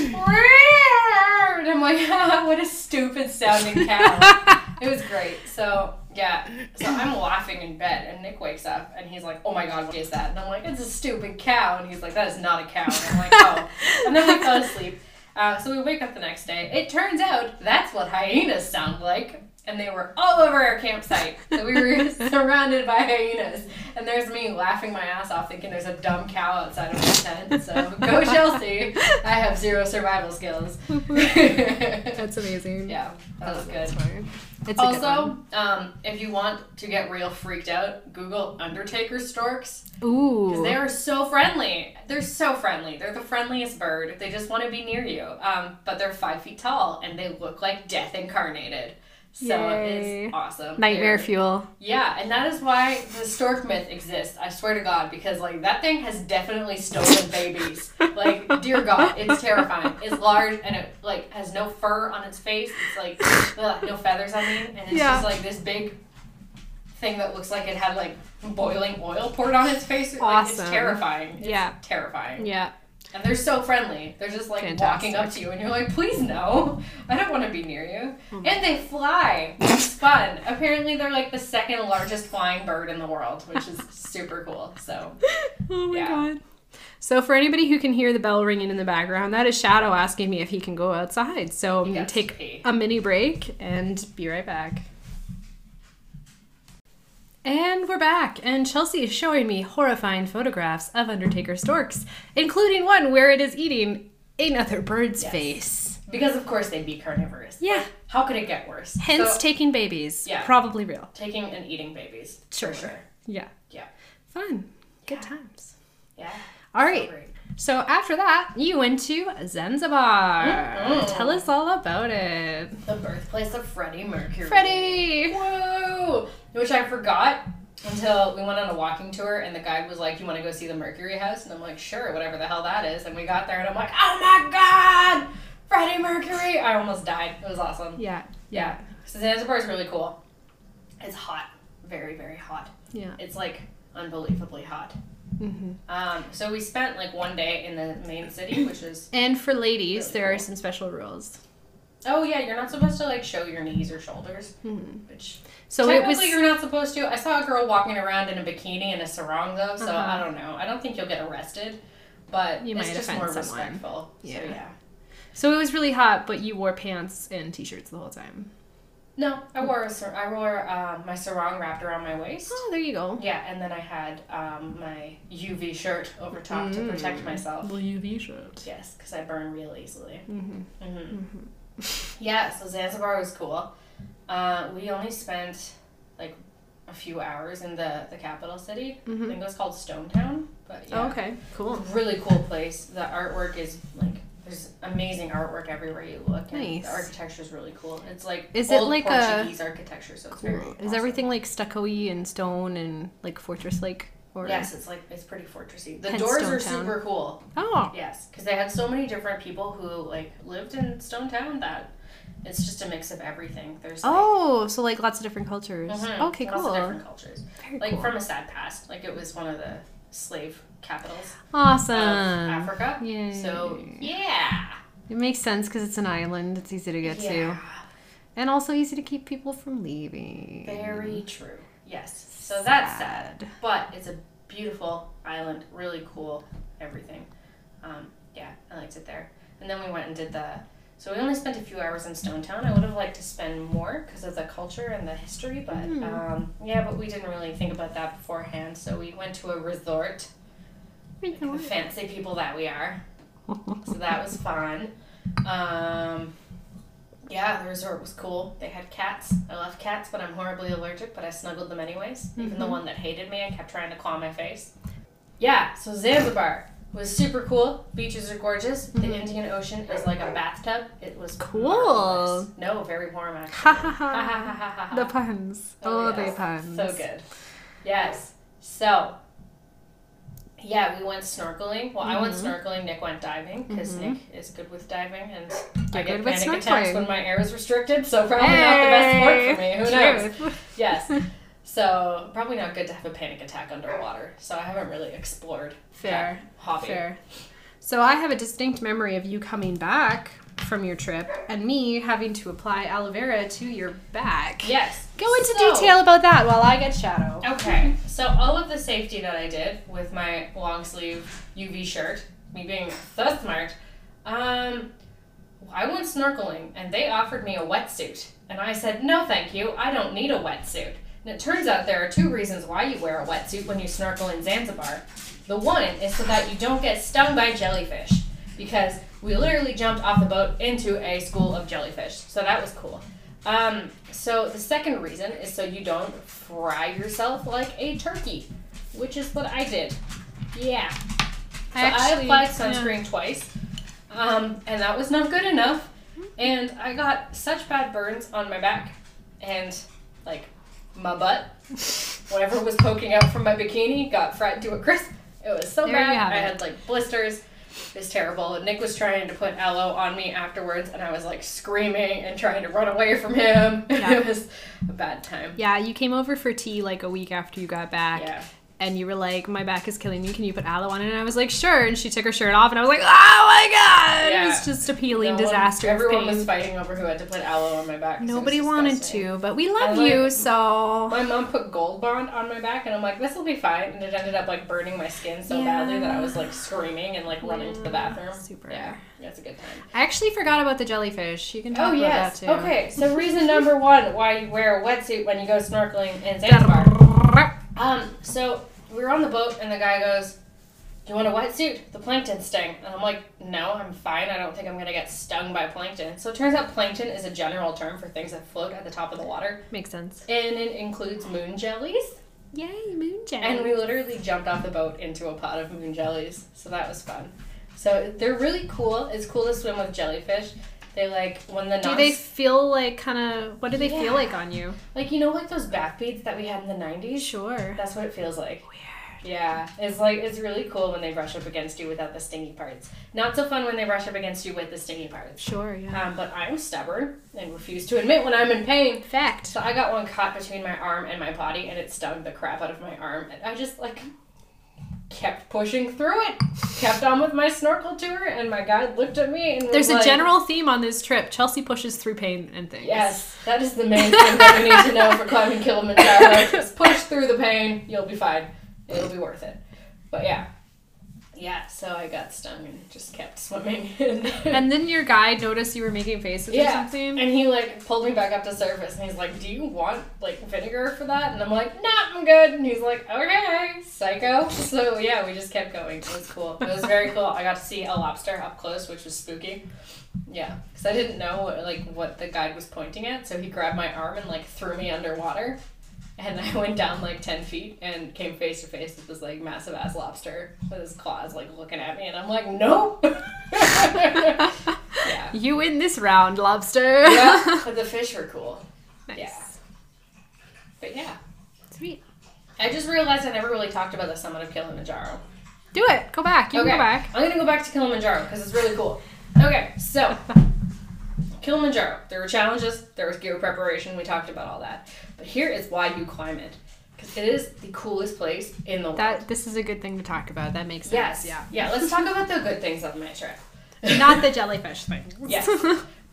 S2: and I'm like, (laughs) what a stupid sounding cow. (laughs) it was great. So yeah, so I'm laughing in bed, and Nick wakes up, and he's like, oh my god, what is that? And I'm like, it's a stupid cow, and he's like, that is not a cow. And I'm like, oh, and then we fell asleep. Uh, so we wake up the next day. It turns out that's what hyenas sound like. And they were all over our campsite. So we were (laughs) surrounded by hyenas. And there's me laughing my ass off thinking there's a dumb cow outside of my tent. So go (laughs) Chelsea. I have zero survival skills. (laughs)
S1: That's amazing.
S2: yeah, that was
S1: That's
S2: good.
S1: It's good
S2: Also, um, if you want to get real freaked out, Google Undertaker storks.
S1: Ooh.
S2: Because they are so friendly. They're so friendly. They're the friendliest bird. They just want to be near you. Um, but they're five feet tall and they look like death incarnated. So
S1: Yay.
S2: it's awesome.
S1: Nightmare
S2: They're-
S1: fuel.
S2: Yeah, and that is why the stork myth exists. I swear to God, because like that thing has definitely stolen babies. Like, (laughs) dear God, it's terrifying. It's large and it like has no fur on its face. It's like ugh, no feathers. I mean, and it's
S1: Yeah.
S2: just like this big thing that looks like it had like boiling oil poured on its face. Like,
S1: Awesome.
S2: it's terrifying. It's
S1: Yeah.
S2: terrifying.
S1: Yeah.
S2: And they're so friendly. They're just like walking up to you, and you're like, please no, I don't want to be near you.
S1: Oh
S2: And they fly. It's (laughs) fun. Apparently, they're like the second largest flying bird in the world, which is (laughs) super cool. So, (laughs)
S1: Oh my
S2: Yeah.
S1: god. So for anybody who can hear the bell ringing in the background, that is Shadow asking me if he can go outside. So I'm gonna take a mini break and be right back. And we're back, and Chelsea is showing me horrifying photographs of Undertaker storks, including one where it is eating another bird's
S2: Yes.
S1: face.
S2: because of course they'd be carnivorous.
S1: Yeah.
S2: How could it get worse?
S1: Hence
S2: So,
S1: taking babies.
S2: Yeah.
S1: Probably real.
S2: taking and eating babies.
S1: Sure.
S2: Sure.
S1: Yeah.
S2: Yeah.
S1: Fun. Good times.
S2: Yeah.
S1: All right.
S2: So.
S1: So after that, you went to Zanzibar.
S2: Mm-mm.
S1: Tell us all about it.
S2: The birthplace of Freddie Mercury.
S1: Freddie!
S2: Whoa! Which I forgot until we went on a walking tour and the guide was like, You want to go see the Mercury house? And I'm like, Sure, whatever the hell that is. And we got there and I'm like, Oh my god! Freddie Mercury! I almost died. It was awesome.
S1: Yeah.
S2: Yeah. So Zanzibar is really cool. It's hot. Very, very hot.
S1: Yeah.
S2: It's like unbelievably hot.
S1: Hmm
S2: Um, so we spent like one day in the main city, which is (clears throat)
S1: And for ladies,
S2: Really
S1: there are some special rules.
S2: oh yeah, you're not supposed to like show your knees or shoulders,
S1: Mhm.
S2: which
S1: So it
S2: technically
S1: was.
S2: you're not supposed to. I saw a girl walking around in a bikini and a sarong though, so
S1: Uh-huh.
S2: I don't know. I don't think you'll get arrested, but
S1: You
S2: it's
S1: might
S2: just
S1: offend
S2: more
S1: someone.
S2: respectful.
S1: Yeah.
S2: So yeah.
S1: So it was really hot, but you wore pants and t-shirts the whole time.
S2: No, I wore a sar- I wore um, my sarong wrapped around my waist.
S1: Oh, there you go.
S2: Yeah, and then I had um, my UV shirt over top to protect
S1: Mm.
S2: myself.
S1: The UV shirt.
S2: Yes, because I burn real easily.
S1: Mm-hmm.
S2: Mm-hmm. Yeah, so Zanzibar was cool. Uh, we only spent like a few hours in the, the capital city. I
S1: Mm-hmm.
S2: think it was called Stone Town. But yeah,
S1: Oh, okay. Cool.
S2: really cool place. The artwork is like there's amazing artwork everywhere you look. And
S1: Nice.
S2: The architecture is really cool. It's like
S1: Is it
S2: old
S1: like a-
S2: Portuguese architecture, so it's very
S1: Cool. Is
S2: awesome.
S1: everything like stucco-y and stone and like fortress like? Or
S2: Yes, it's like it's pretty fortressy. The doors
S1: Stone
S2: are
S1: Town.
S2: super cool.
S1: Oh.
S2: Yes, because they had so many different people who like lived in Stone Town that it's just a mix of everything. There's like,
S1: Oh, so like lots of different cultures.
S2: mhm,
S1: Okay,
S2: lots
S1: cool.
S2: Lots of different cultures.
S1: Very
S2: Like
S1: cool.
S2: from a sad past. Like it was one of the slave capitals
S1: awesome.
S2: Africa.
S1: Yeah.
S2: So yeah,
S1: It makes sense because it's an island. It's easy to get to, and also easy to keep people from leaving.
S2: very true. Yes. So that's sad, but it's a beautiful island. Really cool. Everything. Um, yeah, I liked it there. And then we went and did the. So we only spent a few hours in Stone Town. I would have liked to spend more because of the culture and the history, but
S1: Hmm.
S2: um, yeah, but we didn't really think about that beforehand. So we went to a resort, the fancy people that we are. So that was (laughs) fun. Um, yeah, the resort was cool. They had cats. I love cats, but I'm horribly allergic, but I snuggled them anyways. Even the
S1: Mhm.
S2: one that hated me, I kept trying to claw my face. Yeah, so Zanzibar was super cool. Beaches are gorgeous. The
S1: Mhm.
S2: Indian Ocean is like a bathtub. It was
S1: Cool.
S2: marvelous. No, very warm (laughs) actually.
S1: Ha ha
S2: Ha, ha,
S1: ha.
S2: ha.
S1: The puns. Oh,
S2: yes.
S1: the puns.
S2: So good. Yes. So, yeah, we went snorkeling. Well, I went
S1: Mhm.
S2: snorkeling. Nick went diving because
S1: Mhm.
S2: Nick is good with diving, and I
S1: You're
S2: get
S1: good with
S2: panic attacks when my air is restricted. So probably not the best sport for me. Who knows? (laughs) Yes. So probably not good to have a panic attack underwater. So I haven't really explored
S1: Fair.
S2: hobby.
S1: Fair. So I have a distinct memory of you coming back from your trip and me having to apply aloe vera to your back.
S2: Yes.
S1: Go into
S2: So-
S1: detail about that while I get shadow.
S2: Okay, so all of the safety that I did with my long sleeve UV shirt, me being so smart, um, I went snorkeling and they offered me a wetsuit. And I said, no, thank you, I don't need a wetsuit. And it turns out there are two reasons why you wear a wetsuit when you snorkel in Zanzibar. The one is so that you don't get stung by jellyfish, because we literally jumped off the boat into a school of jellyfish. So that was cool. Um, so the second reason is so you don't fry yourself like a turkey, which is what I did. Yeah. So I,
S1: actually-
S2: applied
S1: yeah.
S2: sunscreen twice, um, and that was not good enough. And I got such bad burns on my back and like my butt, (laughs) whatever was poking out from my bikini, got fried to a crisp. It was so
S1: There
S2: bad. I had like blisters. It was terrible. Nick was trying to put aloe on me afterwards, and I was like screaming and trying to run away from him. (laughs)
S1: Yeah.
S2: it was a bad time.
S1: Yeah, you came over for tea like a week after you got back.
S2: Yeah.
S1: And you were like, my back is killing me. Can you put aloe on it? And I was like, sure. And she took her shirt off, and I was like, oh my god! It was just a peeling
S2: No one-
S1: disaster. of
S2: everyone was fighting over who had to put aloe on my back.
S1: Nobody wanted to, but we love
S2: like-
S1: you, so
S2: My mom put Gold Bond on my back, and I'm like, this will be fine. And it ended up like burning my skin so badly that I was like screaming and like running to the bathroom.
S1: Super.
S2: Yeah, that's a good time.
S1: I actually forgot about the jellyfish. You can talk
S2: Oh
S1: about
S2: yes.
S1: that too.
S2: Okay, so reason number one why you wear a wetsuit when you go snorkeling in Zanzibar. Um, so we were on the boat, and the guy goes, "Do you want a wetsuit? The plankton sting." And I'm like, "No, I'm fine. I don't think I'm gonna get stung by plankton." So it turns out plankton is a general term for things that float at the top of the water,
S1: Makes sense.
S2: and it includes moon jellies.
S1: Yay, moon jelly.
S2: And we literally jumped off the boat into a pot of moon jellies, so that was fun. So they're really cool. It's cool to swim with jellyfish. They like when the
S1: do they feel like kind of? What do they
S2: Yeah.
S1: feel like on you?
S2: like you know like those bath beads that we had in the nineties.
S1: Sure.
S2: That's what it feels like.
S1: Weird.
S2: Yeah, it's like it's really cool when they brush up against you without the stingy parts. Not so fun when they brush up against you with the stingy parts.
S1: Sure. Yeah.
S2: Um, but I'm stubborn and refuse to admit when I'm in pain.
S1: Fact.
S2: So I got one caught between my arm and my body, and it stung the crap out of my arm. And I just like kept pushing through it, kept on with my snorkel tour, and my guide looked at me and was
S1: There's a
S2: like,
S1: general theme on this trip. Chelsea pushes through pain and things.
S2: Yes, that is the main thing that we need to know for climbing Kilimanjaro. (laughs) Just push through the pain, you'll be fine. It'll be worth it. But yeah. Yeah, so I got stung and just kept swimming. (laughs)
S1: And then your guide noticed you were making faces or something.
S2: and he like pulled me back up to surface and he's like, Do you want like vinegar for that? And I'm like, Nah, I'm good. And he's like, Okay, psycho. (laughs) So yeah, we just kept going. It was cool. It was very cool. I got to see a lobster up close, which was spooky. Yeah, because I didn't know what, like what the guide was pointing at, so he grabbed my arm and like threw me underwater, and I went down like ten feet and came face to face with this like massive ass lobster with his claws like looking at me, and I'm like, no. (laughs) yeah.
S1: You win this round, lobster.
S2: Yeah, (laughs) but the fish were cool.
S1: nice.
S2: Yeah. But yeah,
S1: Sweet.
S2: I just realized I never really talked about the summit of Kilimanjaro.
S1: Do it. Go back. You
S2: okay,
S1: can go back.
S2: I'm gonna go back to Kilimanjaro because it's really cool. Okay, so (laughs) Kilimanjaro. There were challenges. There was gear preparation. We talked about all that. But here is why you climb it because it is the coolest place in the world.
S1: That this is a good thing to talk about. That makes sense.
S2: yes. Yeah. Yeah. Let's talk about the good things of my trip. (laughs)
S1: Not the jellyfish thing.
S2: Yes.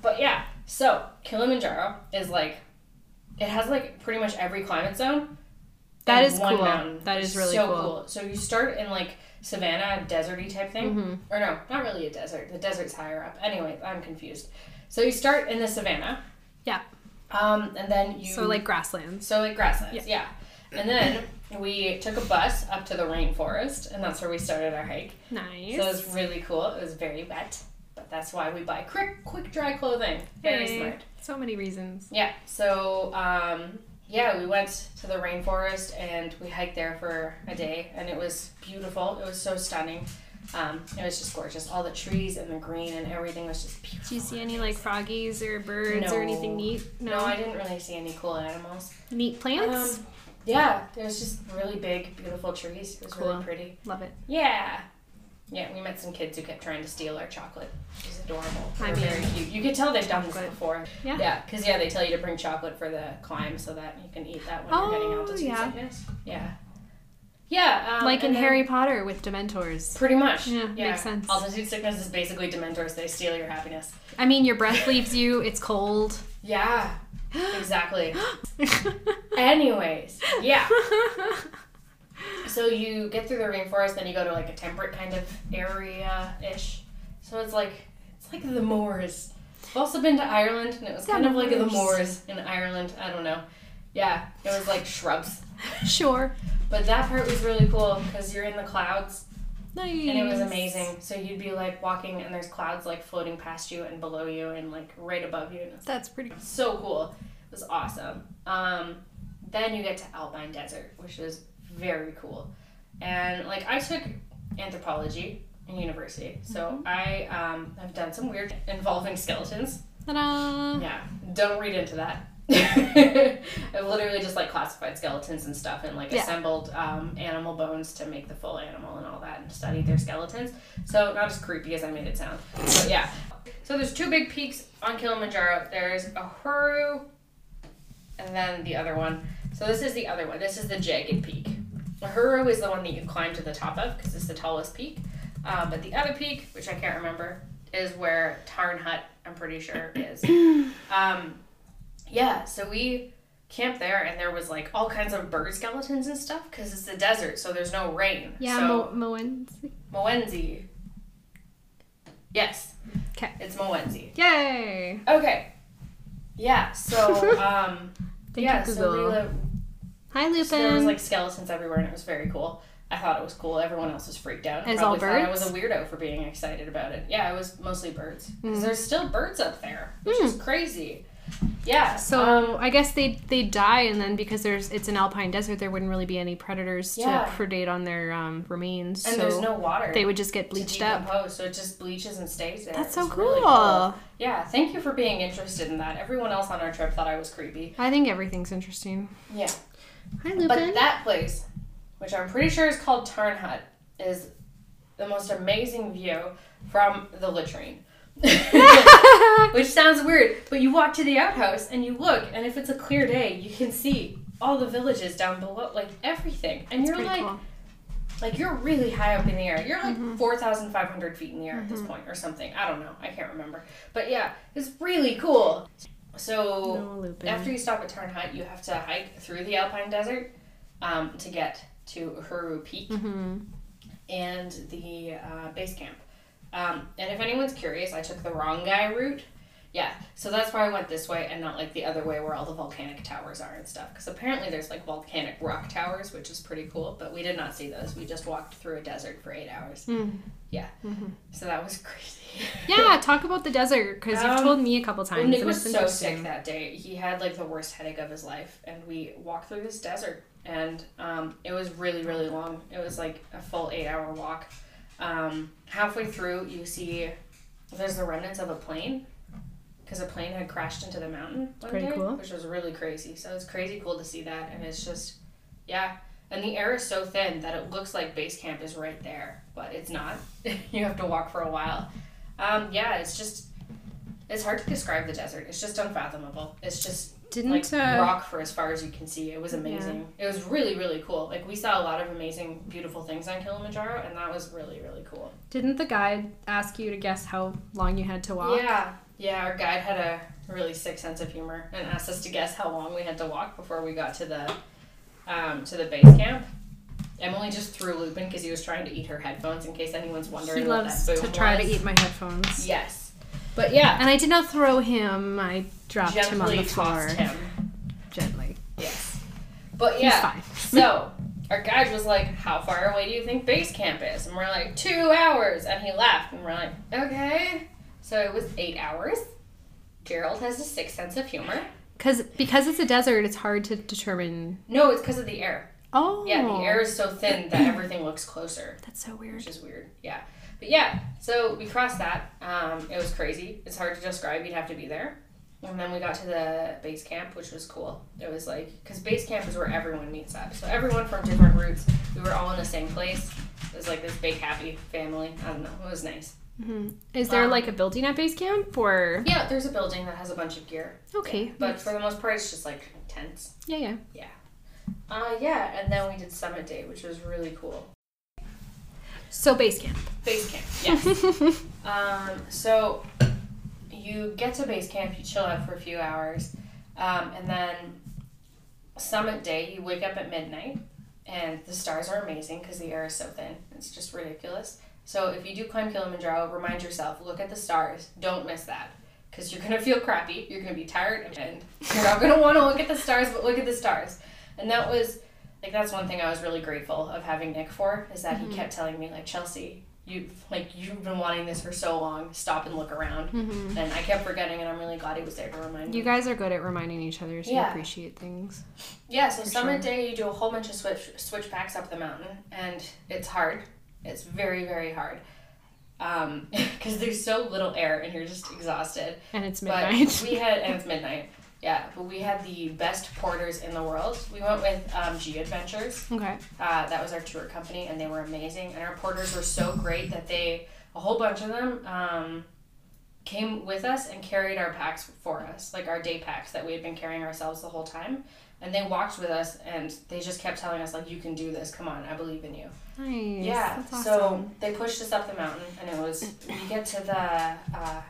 S2: But yeah, so Kilimanjaro is like, it has like pretty much every climate zone.
S1: That is
S2: one
S1: cool.
S2: mountain.
S1: That is really
S2: so
S1: cool.
S2: So you start in like savannah, deserty type thing,
S1: Mhm.
S2: or no, not really a desert. The desert's higher up. Anyway, I'm confused. So you start in the savannah.
S1: Yeah.
S2: Um, and then you
S1: So like grasslands.
S2: so like grasslands, yeah. And then we took a bus up to the rainforest, and that's where we started our hike.
S1: Nice.
S2: So it was really cool. It was very wet, but that's why we buy quick, quick dry clothing. Very
S1: Hey.
S2: smart.
S1: So many reasons.
S2: Yeah. So um, yeah, we went to the rainforest and we hiked there for a day, and it was beautiful. It was so stunning. Um, it was just gorgeous. All the trees and the green and everything was just beautiful.
S1: Do you see any like froggies or birds or anything neat?
S2: No, I didn't really see any cool animals.
S1: Neat plants.
S2: Um, yeah, there was just really big, beautiful trees. It was
S1: Cool.
S2: really pretty.
S1: Love it.
S2: Yeah. Yeah, we met some kids who kept trying to steal our chocolate. It was adorable.
S1: I
S2: They were
S1: mean,
S2: very cute. You could tell they've done this before.
S1: Yeah.
S2: Yeah, because yeah, they tell you to bring chocolate for the climb so that you can eat that when you're getting
S1: Oh,
S2: altitude
S1: yeah.
S2: sickness. Yeah. Yeah. Um,
S1: like in Harry Potter with Dementors.
S2: Pretty much.
S1: Yeah, makes sense.
S2: Altitude sickness is basically Dementors. They steal your happiness.
S1: I mean, your breath leaves you. It's cold.
S2: Yeah. Exactly. (gasps) Anyways, yeah. (laughs) So you get through the rainforest, then you go to like a temperate kind of area ish. So it's like it's like the moors. I've also been to Ireland, and it was
S1: The
S2: kind of like the
S1: moors.
S2: moors in Ireland. I don't know. Yeah, it was like shrubs,
S1: sure. (laughs)
S2: but that part was really cool because you're in the clouds,
S1: Nice.
S2: and it was amazing. So you'd be like walking, and there's clouds like floating past you and below you, and like right above you,
S1: That's pretty.
S2: so cool. It was awesome. Um, then you get to Alpine Desert, which is very cool. And like I took anthropology in university, so I um, have done some weird involving skeletons.
S1: Ta-da!
S2: Yeah, don't read into that. (laughs) I've literally just like classified skeletons and stuff and like
S1: Yeah.
S2: assembled um, animal bones to make the full animal and all that and studied their skeletons. So not as creepy as I made it sound. But yeah. So there's two big peaks on Kilimanjaro. There's Uhuru and then the other one. So this is the other one. This is the jagged peak. Uhuru is the one that you climb to the top of because it's the tallest peak. Uh, but the other peak, which I can't remember, is where Tarn Hut, I'm pretty sure, is. (clears throat) um, yeah, so we camped there and there was like all kinds of bird skeletons and stuff because it's the desert, so there's no rain.
S1: Yeah,
S2: so,
S1: Mo- Mawenzi.
S2: Mawenzi. Yes.
S1: 'Kay.
S2: It's Mawenzi.
S1: Yay!
S2: Okay. Yeah, so, (laughs) um,
S1: Thank
S2: yeah, so Leela
S1: Hi, Lupin.
S2: So there was like skeletons everywhere, and it was very cool. I thought it was cool. Everyone else was freaked out.
S1: Is all
S2: thought I was a weirdo for being excited about it. Yeah, it was mostly birds. Because
S1: Mm.
S2: there's still birds up there, which is crazy. Yeah.
S1: so
S2: um,
S1: I guess they they die, and then because there's it's an alpine desert, there wouldn't really be any predators
S2: Yeah.
S1: to predate on their um, remains.
S2: and
S1: so
S2: there's no water.
S1: they would just get bleached up.
S2: so it just bleaches and stays there.
S1: That's so
S2: It's
S1: cool.
S2: really Yeah, thank you for being interested in that. Everyone else on our trip thought I was creepy.
S1: I think everything's interesting.
S2: Yeah.
S1: Hi, Lupin.
S2: But that place, which I'm pretty sure is called Tarn Hut, is the most amazing view from the latrine. (laughs) which sounds weird, but you walk to the outhouse and you look, and if it's a clear day, you can see all the villages down below, like everything. And you're like,
S1: cool.
S2: like you're really high up in the air. You're like
S1: Mm-hmm.
S2: 4,500 feet in the air at this point, or something. I don't know. I can't remember. But yeah, it's really cool. So
S1: No,
S2: after you stop at Tarn Hut, you have to hike through the Alpine Desert um, to get to Uhuru Peak
S1: hmm
S2: and the uh, base camp. Um, and if anyone's curious, I took the Rongai route. Yeah, so that's why I went this way and not like the other way where all the volcanic towers are and stuff. Because apparently there's like volcanic rock towers, which is pretty cool, but we did not see those. We just walked through a desert for eight hours.
S1: Mm.
S2: Yeah,
S1: Mhm.
S2: so that was (laughs) crazy.
S1: Yeah, talk about the desert because you've
S2: Um,
S1: told me a couple times.
S2: Well, Nick was so sick that day. He had like the worst headache of his life, and we walked through this desert, and um, it was really, really long. It was like a full eight-hour walk. Um, halfway through, you see there's the remnants of a plane, because a plane had crashed into the mountain one
S1: Pretty
S2: day,
S1: cool.
S2: which was really crazy. So it's crazy cool to see that, and it's just, yeah. And the air is so thin that it looks like base camp is right there, but it's not. (laughs) you have to walk for a while. Um, yeah, it's just it's hard to describe the desert. It's just unfathomable. It's just
S1: Didn't
S2: like
S1: uh,
S2: rock for as far as you can see. It was amazing. It was really really cool. Like we saw a lot of amazing beautiful things on Kilimanjaro and that was really really cool.
S1: didn't the guide ask you to guess how long you had to walk?
S2: Yeah. Yeah, our guide had a really sick sense of humor and asked us to guess how long we had to walk before we got to the um, to the base camp. Emily just threw Lupin because he was trying to eat her headphones in case anyone's wondering
S1: He
S2: what
S1: loves
S2: that
S1: to try to eat my headphones.
S2: Yes. But yeah,
S1: And I did not throw him. I dropped him on the floor.
S2: tossed him.
S1: Gently.
S2: Yes. But
S1: He's
S2: yeah,
S1: fine.
S2: so our guide was like, How far away do you think base camp is? And we're like, Two hours. And he laughed. And we're like, Okay. So it was eight hours. Gerald has a sick sense of humor.
S1: Because because it's a desert, it's hard to determine.
S2: No, it's because of the air.
S1: Oh,
S2: Yeah, the air is so thin that oh. everything looks closer,
S1: That's so weird.
S2: which is weird. Yeah. But yeah, so we crossed that. Um, it was crazy. It's hard to describe. You'd have to be there. And then we got to the base camp, which was cool. It was like, because base camp is where everyone meets up. So everyone from different routes, we were all in the same place. It was like this big happy family. I don't know. It was nice.
S1: hmm Is there
S2: Um,
S1: like a building at base camp or?
S2: Yeah, there's a building that has a bunch of gear.
S1: Okay.
S2: But for the most part, it's just like tents.
S1: Yeah, yeah, yeah.
S2: Uh, yeah, and then we did summit day, which was really cool.
S1: So base camp.
S2: Base camp, yes. (laughs) um, so you get to base camp, you chill out for a few hours, um, and then summit day, you wake up at midnight, and the stars are amazing because the air is so thin. It's just ridiculous. So if you do climb Kilimanjaro, remind yourself, look at the stars. Don't miss that. Because you're going (laughs) to feel crappy, you're going to be tired, and you're not going to want to look at the stars, but look at the stars. And that was, like, that's one thing I was really grateful of having Nick for, is that he kept telling me, like, Chelsea, you like you've been wanting this for so long. Stop and look around.
S1: hmm
S2: And I kept forgetting, and I'm really glad he was there to remind me.
S1: You guys are good at reminding each other to
S2: Yeah.
S1: appreciate things.
S2: Yeah, so summit
S1: sure.
S2: day, you do a whole bunch of switch switchbacks up the mountain, and it's hard. It's very very hard, um, (laughs) because there's so little air, and you're just exhausted.
S1: And it's
S2: But
S1: midnight.
S2: we had, and it's midnight. Yeah, but we had the best porters in the world. We went with um, G Adventures.
S1: Okay.
S2: Uh, that was our tour company, and they were amazing. And our porters were so great that they, a whole bunch of them, um, came with us and carried our packs for us, like our day packs that we had been carrying ourselves the whole time. And they walked with us, and they just kept telling us like, "You can do this. Come on, I believe in you."
S1: Nice.
S2: Yeah.
S1: That's
S2: So they pushed us up the mountain, and it was we get to the uh,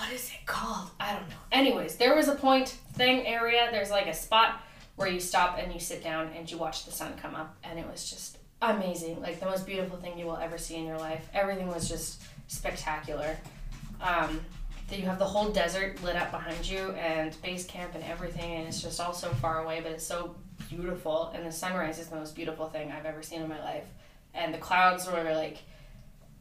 S2: what is it called? I don't know. Anyways, there was a point thing area. There's like a spot where you stop and you sit down and you watch the sun come up, and it was just amazing. Like the most beautiful thing you will ever see in your life. Everything was just spectacular. Um, that you have the whole desert lit up behind you and base camp and everything, and it's just all so far away, but it's so beautiful. And the sunrise is the most beautiful thing I've ever seen in my life. And the clouds were like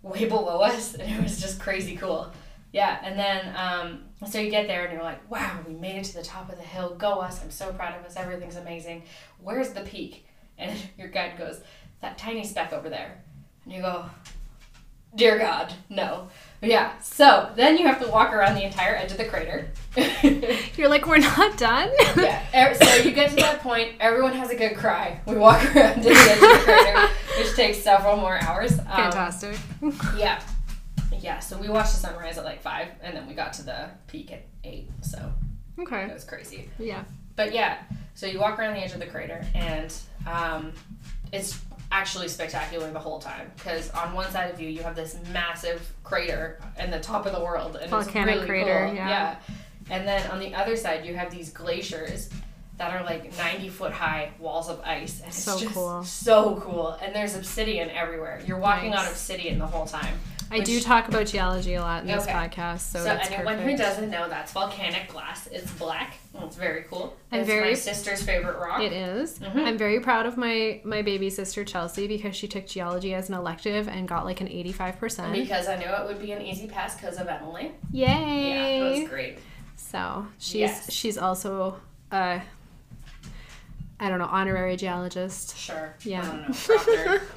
S2: way below us, and it was just crazy cool. Yeah, and then um, so you get there and you're like, wow, we made it to the top of the hill. Go us! I'm so proud of us. Everything's amazing. Where's the peak? (laughs) And your guide goes, that tiny speck over there. And you go, dear God, no. Yeah, so then you have to walk around the entire edge of the crater. (laughs)
S1: You're like, we're not done.
S2: yeah, (laughs) so you get to that point, everyone has a good cry. We walk around to the edge of the crater, which takes several more hours. Um,
S1: Fantastic.
S2: Yeah. Yeah, so we watched the sunrise at like 5, and then we got to the peak at 8, so
S1: okay, it
S2: was crazy.
S1: Yeah.
S2: But yeah, so you walk around the edge of the crater, and um, it's actually spectacular the whole time because on one side of you you have this massive crater and the top of the world, and
S1: Volcanic
S2: it's really
S1: crater,
S2: cool.
S1: yeah.
S2: and then on the other side you have these glaciers that are like 90 foot high walls of ice, and it's
S1: So
S2: just
S1: cool.
S2: so cool. And there's obsidian everywhere. You're walking
S1: Nice.
S2: on obsidian the whole time.
S1: I do talk about geology a lot in this
S2: Okay.
S1: podcast, so,
S2: So,
S1: that's
S2: anyone
S1: perfect.
S2: who doesn't know, that's volcanic glass. It's black. It's very cool.
S1: I'm
S2: it's
S1: very-
S2: my sister's favorite rock.
S1: It is.
S2: Mhm.
S1: I'm very proud of my my baby sister Chelsea because she took geology as an elective and got like an 85%.
S2: Because I knew it would be an easy pass because of Emily.
S1: Yay!
S2: Yeah, that was great.
S1: So she's
S2: Yes.
S1: she's also a I don't know honorary geologist.
S2: Sure.
S1: Yeah.
S2: I don't know. (laughs)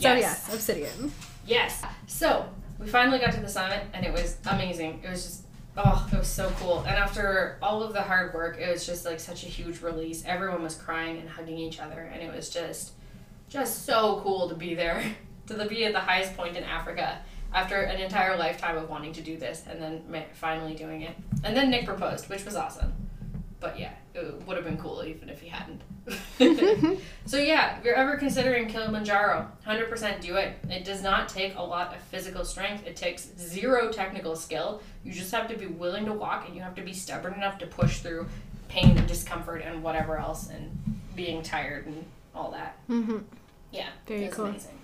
S1: So
S2: Yes.
S1: yes, obsidian.
S2: Yes. So we finally got to the summit and it was amazing. It was just oh, it was so cool. And after all of the hard work, it was just like such a huge release. Everyone was crying and hugging each other, and it was just just so cool to be there, (laughs) to be at the highest point in Africa. After an entire lifetime of wanting to do this, and then finally doing it, and then Nick proposed, which was awesome. But yeah, it would have been cool even if he hadn't. (laughs) So yeah, if you're ever considering Kilimanjaro, 100% do it. It does not take a lot of physical strength. It takes zero technical skill. You just have to be willing to walk and you have to be stubborn enough to push through pain and discomfort and whatever else and being tired and all that.
S1: hmm
S2: Yeah,
S1: Very cool.
S2: amazing.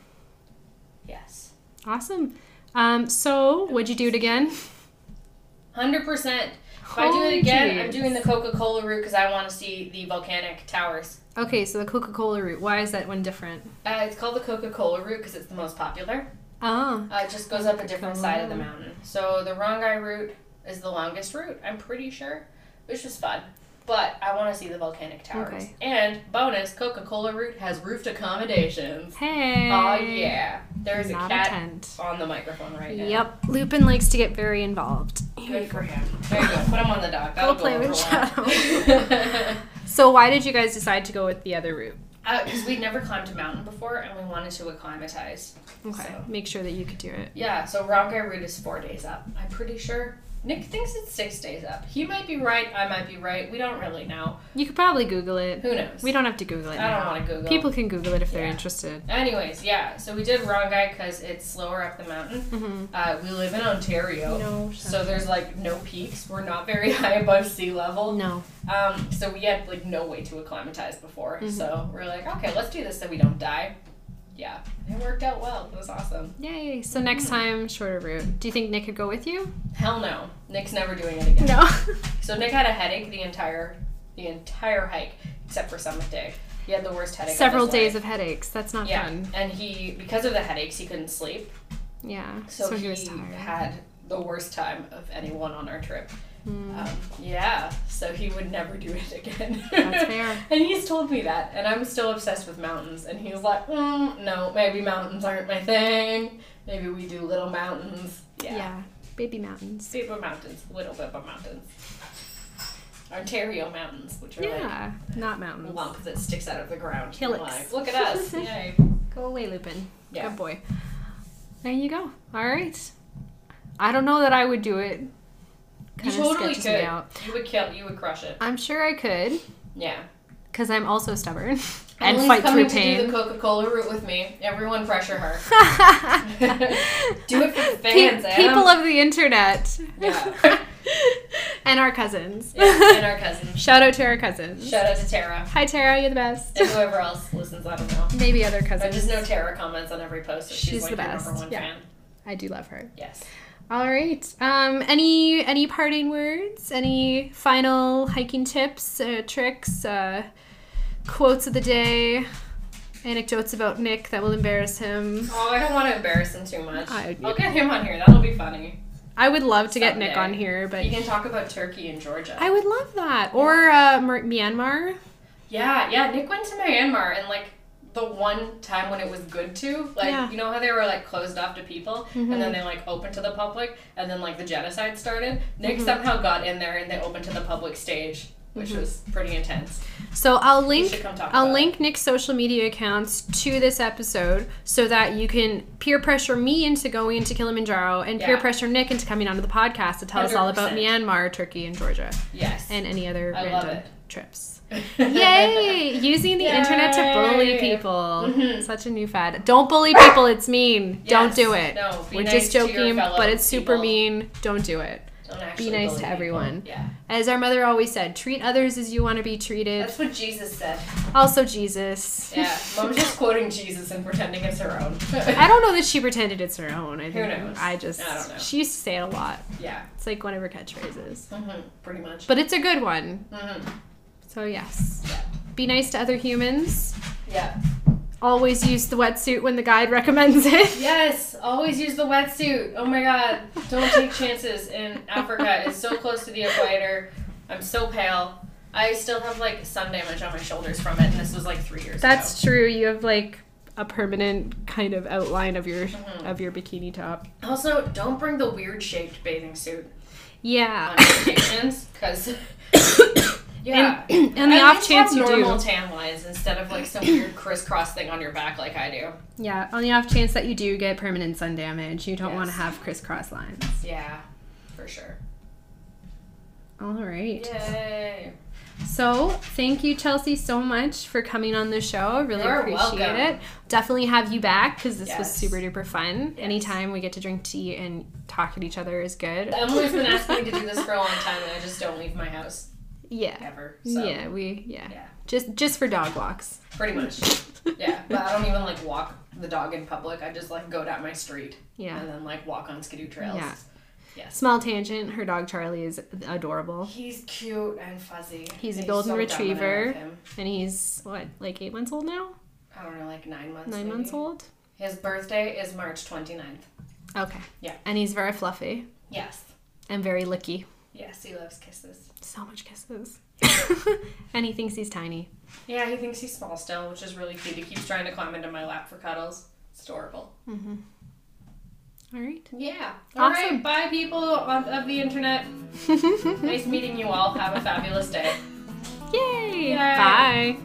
S2: Yes.
S1: Awesome. Um, so would you do it again?
S2: 100%. If I do it again, I'm doing the Coca-Cola route because I want to see the volcanic towers.
S1: Okay, so the Coca Cola route. Why is that one different?
S2: Uh, it's called the Coca-Cola route because it's the most popular.
S1: Oh,
S2: Uh, it just goes up a different side of the mountain. So the Rongai route is the longest route, I'm pretty sure, which was fun. But I want to see the volcanic towers.
S1: Okay.
S2: And bonus, Coca-Cola route has roofed accommodations.
S1: hey.
S2: Oh yeah, there's a
S1: Not
S2: cat
S1: tent.
S2: on the microphone right now.
S1: Yep, Lupin likes to get very involved.
S2: Good for him. There you go. Put him on the dock. That'll
S1: play
S2: go over
S1: with
S2: well. (laughs)
S1: So why did you guys decide to go with the other route?
S2: Uh, because we'd never climbed a mountain before, and we wanted to acclimatize.
S1: Okay,
S2: So-
S1: make sure that you could do it.
S2: Yeah, so Rongai route is four days up. I'm pretty sure. Nick thinks it's six days up. He might be right. I might be right. We don't really know.
S1: You could probably Google it.
S2: Who knows?
S1: We don't have to Google it.
S2: I don't want to Google.
S1: People can Google it if they're interested.
S2: Anyways, yeah. So we did Rongai because it's slower up the mountain.
S1: Mm-hmm.
S2: Uh, we live in Ontario,
S1: No.
S2: so there's like no peaks. We're not very (laughs) high above sea level.
S1: No.
S2: Um, so we had like no way to acclimatize before.
S1: Mhm.
S2: So we're like, okay, let's do this so we don't die. Yeah, it worked out well. It was awesome.
S1: Yay. So next time, shorter route. Do you think Nick could go with you?
S2: Hell no, Nick's never doing it again.
S1: No. (laughs) (laughs)
S2: So Nick had a headache the entire the entire hike except for summit day. He had the worst headache.
S1: Several
S2: of
S1: days
S2: life.
S1: of headaches. That's not fun.
S2: yeah,
S1: fun.
S2: and he because of the headaches he couldn't sleep.
S1: Yeah.
S2: So,
S1: So,
S2: he,
S1: he was tired.
S2: had the worst time of anyone on our trip.
S1: Mm.
S2: Um, yeah, so he would never do it again.
S1: That's (laughs) fair.
S2: and he's told me that, and I'm still obsessed with mountains. And he's like, mm, no, maybe mountains aren't my thing. Maybe we do little mountains. Yeah.
S1: yeah. Baby mountains.
S2: Biba Mountains, Little Biba Mountains. Ontario Mountains, which are like
S1: Yeah, not
S2: a
S1: mountains.
S2: lump that sticks out of the ground.
S1: Hillocks.
S2: Like, look at us. (laughs) Yay.
S1: Go away, Lupin.
S2: Yeah.
S1: Good boy. There you go. All right. I don't know that I would do it.
S2: You
S1: Kinda
S2: totally
S1: sketches me
S2: could.
S1: out.
S2: You would kill. You would crush it.
S1: I'm sure I could,
S2: Yeah.
S1: because I'm also stubborn (laughs) and
S2: Emily's
S1: fight
S2: coming
S1: through
S2: to do
S1: pain.
S2: the Coca-Cola route with me. Everyone pressure her. (laughs) (laughs) do it for the
S1: Pe-
S2: fans, Em.
S1: people of the internet.
S2: Yeah.
S1: and our cousins.
S2: yeah, and our cousins.
S1: Shout out to our cousins.
S2: Shout out to Tara
S1: Hi, Tara. You're the best.
S2: and whoever else listens. I don't know.
S1: Maybe other
S2: I
S1: cousins.
S2: just know Tara comments on every post. So she's,
S1: She's
S2: like
S1: the
S2: your
S1: best.
S2: number one
S1: Yeah.
S2: fan.
S1: I do love her.
S2: Yes.
S1: All right. Um, any any parting words? Any final hiking tips, uh, tricks, uh, quotes of the day, anecdotes about Nick that will embarrass him?
S2: Oh, I don't want to embarrass him too much.
S1: I-
S2: I'll get him on here. That'll be funny.
S1: I would love to get Nick on here, but
S2: He can talk about Turkey and Georgia.
S1: I would love that. Or uh, Myanmar.
S2: Yeah, yeah. Nick went to Myanmar and like the one time when it was good to, like
S1: Yeah.
S2: you know how they were like closed off to people
S1: Mhm.
S2: and then they like opened to the public and then like the genocide started. Nick
S1: Mhm.
S2: somehow got in there and they opened to the public stage, which
S1: Mhm.
S2: was pretty intense.
S1: So I'll link
S2: should come talk
S1: I'll link Nick's social media accounts to this episode so that you can peer pressure me into going into Kilimanjaro and peer pressure Nick into coming onto the podcast to tell us all about Myanmar, Turkey, and Georgia.
S2: Yes.
S1: and any other
S2: I
S1: random trips. Yay! Using the internet to bully
S2: Yay.
S1: people.
S2: Mhm.
S1: Such a new fad. Don't bully people, it's mean. Don't do it.
S2: No,
S1: We're
S2: nice
S1: just joking, but it's super
S2: people.
S1: mean. Don't do it.
S2: Don't Be
S1: nice to
S2: people.
S1: everyone.
S2: Yeah.
S1: As our mother always said, treat others as you want to be treated.
S2: That's what Jesus said.
S1: Also, Jesus.
S2: Yeah. Mom's just quoting Jesus and pretending it's her own.
S1: I don't know that she pretended it's her own. I
S2: Who knows?
S1: I just
S2: I don't know.
S1: she used to say it a lot.
S2: yeah.
S1: It's like one of her catchphrases.
S2: hmm Pretty much.
S1: But it's a good one.
S2: hmm
S1: So yes.
S2: Yeah.
S1: Be nice to other humans.
S2: Yeah.
S1: Always use the wetsuit when the guide recommends it. (laughs)
S2: Yes, always use the wetsuit. Oh my god, don't take chances in Africa. It's so close to the equator. I'm so pale. I still have like sun damage on my shoulders from it, and this was like three years ago.
S1: That's true. You have like a permanent kind of outline of your
S2: Mhm.
S1: of your bikini top.
S2: Also, don't bring the weird shaped bathing suit
S1: Yeah.
S2: on vacations, because (coughs) (coughs) (coughs) yeah,
S1: And, (clears throat) and the off chance
S2: have
S1: you
S2: normal
S1: do.
S2: tan lines instead of like some weird crisscross thing on your back like I do.
S1: Yeah, on the off chance that you do get permanent sun damage, you don't want to have crisscross lines.
S2: Yeah, for sure.
S1: All right.
S2: Yay!
S1: So, thank you, Chelsea, so much for coming on the show. I really
S2: You're
S1: appreciate
S2: welcome.
S1: it. Definitely have you back because this was super duper fun.
S2: Yes.
S1: Anytime we get to drink tea and talk at each other is good.
S2: Emily's been asking me to do this for a long (laughs) time, and I just don't leave my house
S1: Yeah.
S2: ever. So.
S1: Yeah, we yeah.
S2: Yeah.
S1: Just just for dog walks.
S2: Pretty much. Yeah, but I don't even like walk the dog in public. I just like go down my street
S1: Yeah.
S2: and then like walk on skidoo trails.
S1: Yeah.
S2: Yes.
S1: Small tangent, her dog Charlie is adorable.
S2: He's cute and fuzzy.
S1: He's a
S2: He's
S1: golden
S2: so and I
S1: retriever. And he's what, like 8 months old now?
S2: I don't know, like nine months.
S1: Nine
S2: maybe.
S1: months old?
S2: His birthday is March 29th.
S1: Okay.
S2: Yeah.
S1: And he's very fluffy
S2: Yes.
S1: and very licky.
S2: Yes, he loves kisses.
S1: So much kisses. (laughs) and he thinks he's tiny.
S2: Yeah, he thinks he's small still, which is really cute. He keeps trying to climb into my lap for cuddles. It's adorable.
S1: Mm-hmm. All right.
S2: Yeah. All right.
S1: Awesome.
S2: Bye, people of, of the internet. (laughs) Nice meeting you all. Have a fabulous day.
S1: Yay!
S2: Yay.
S1: Bye.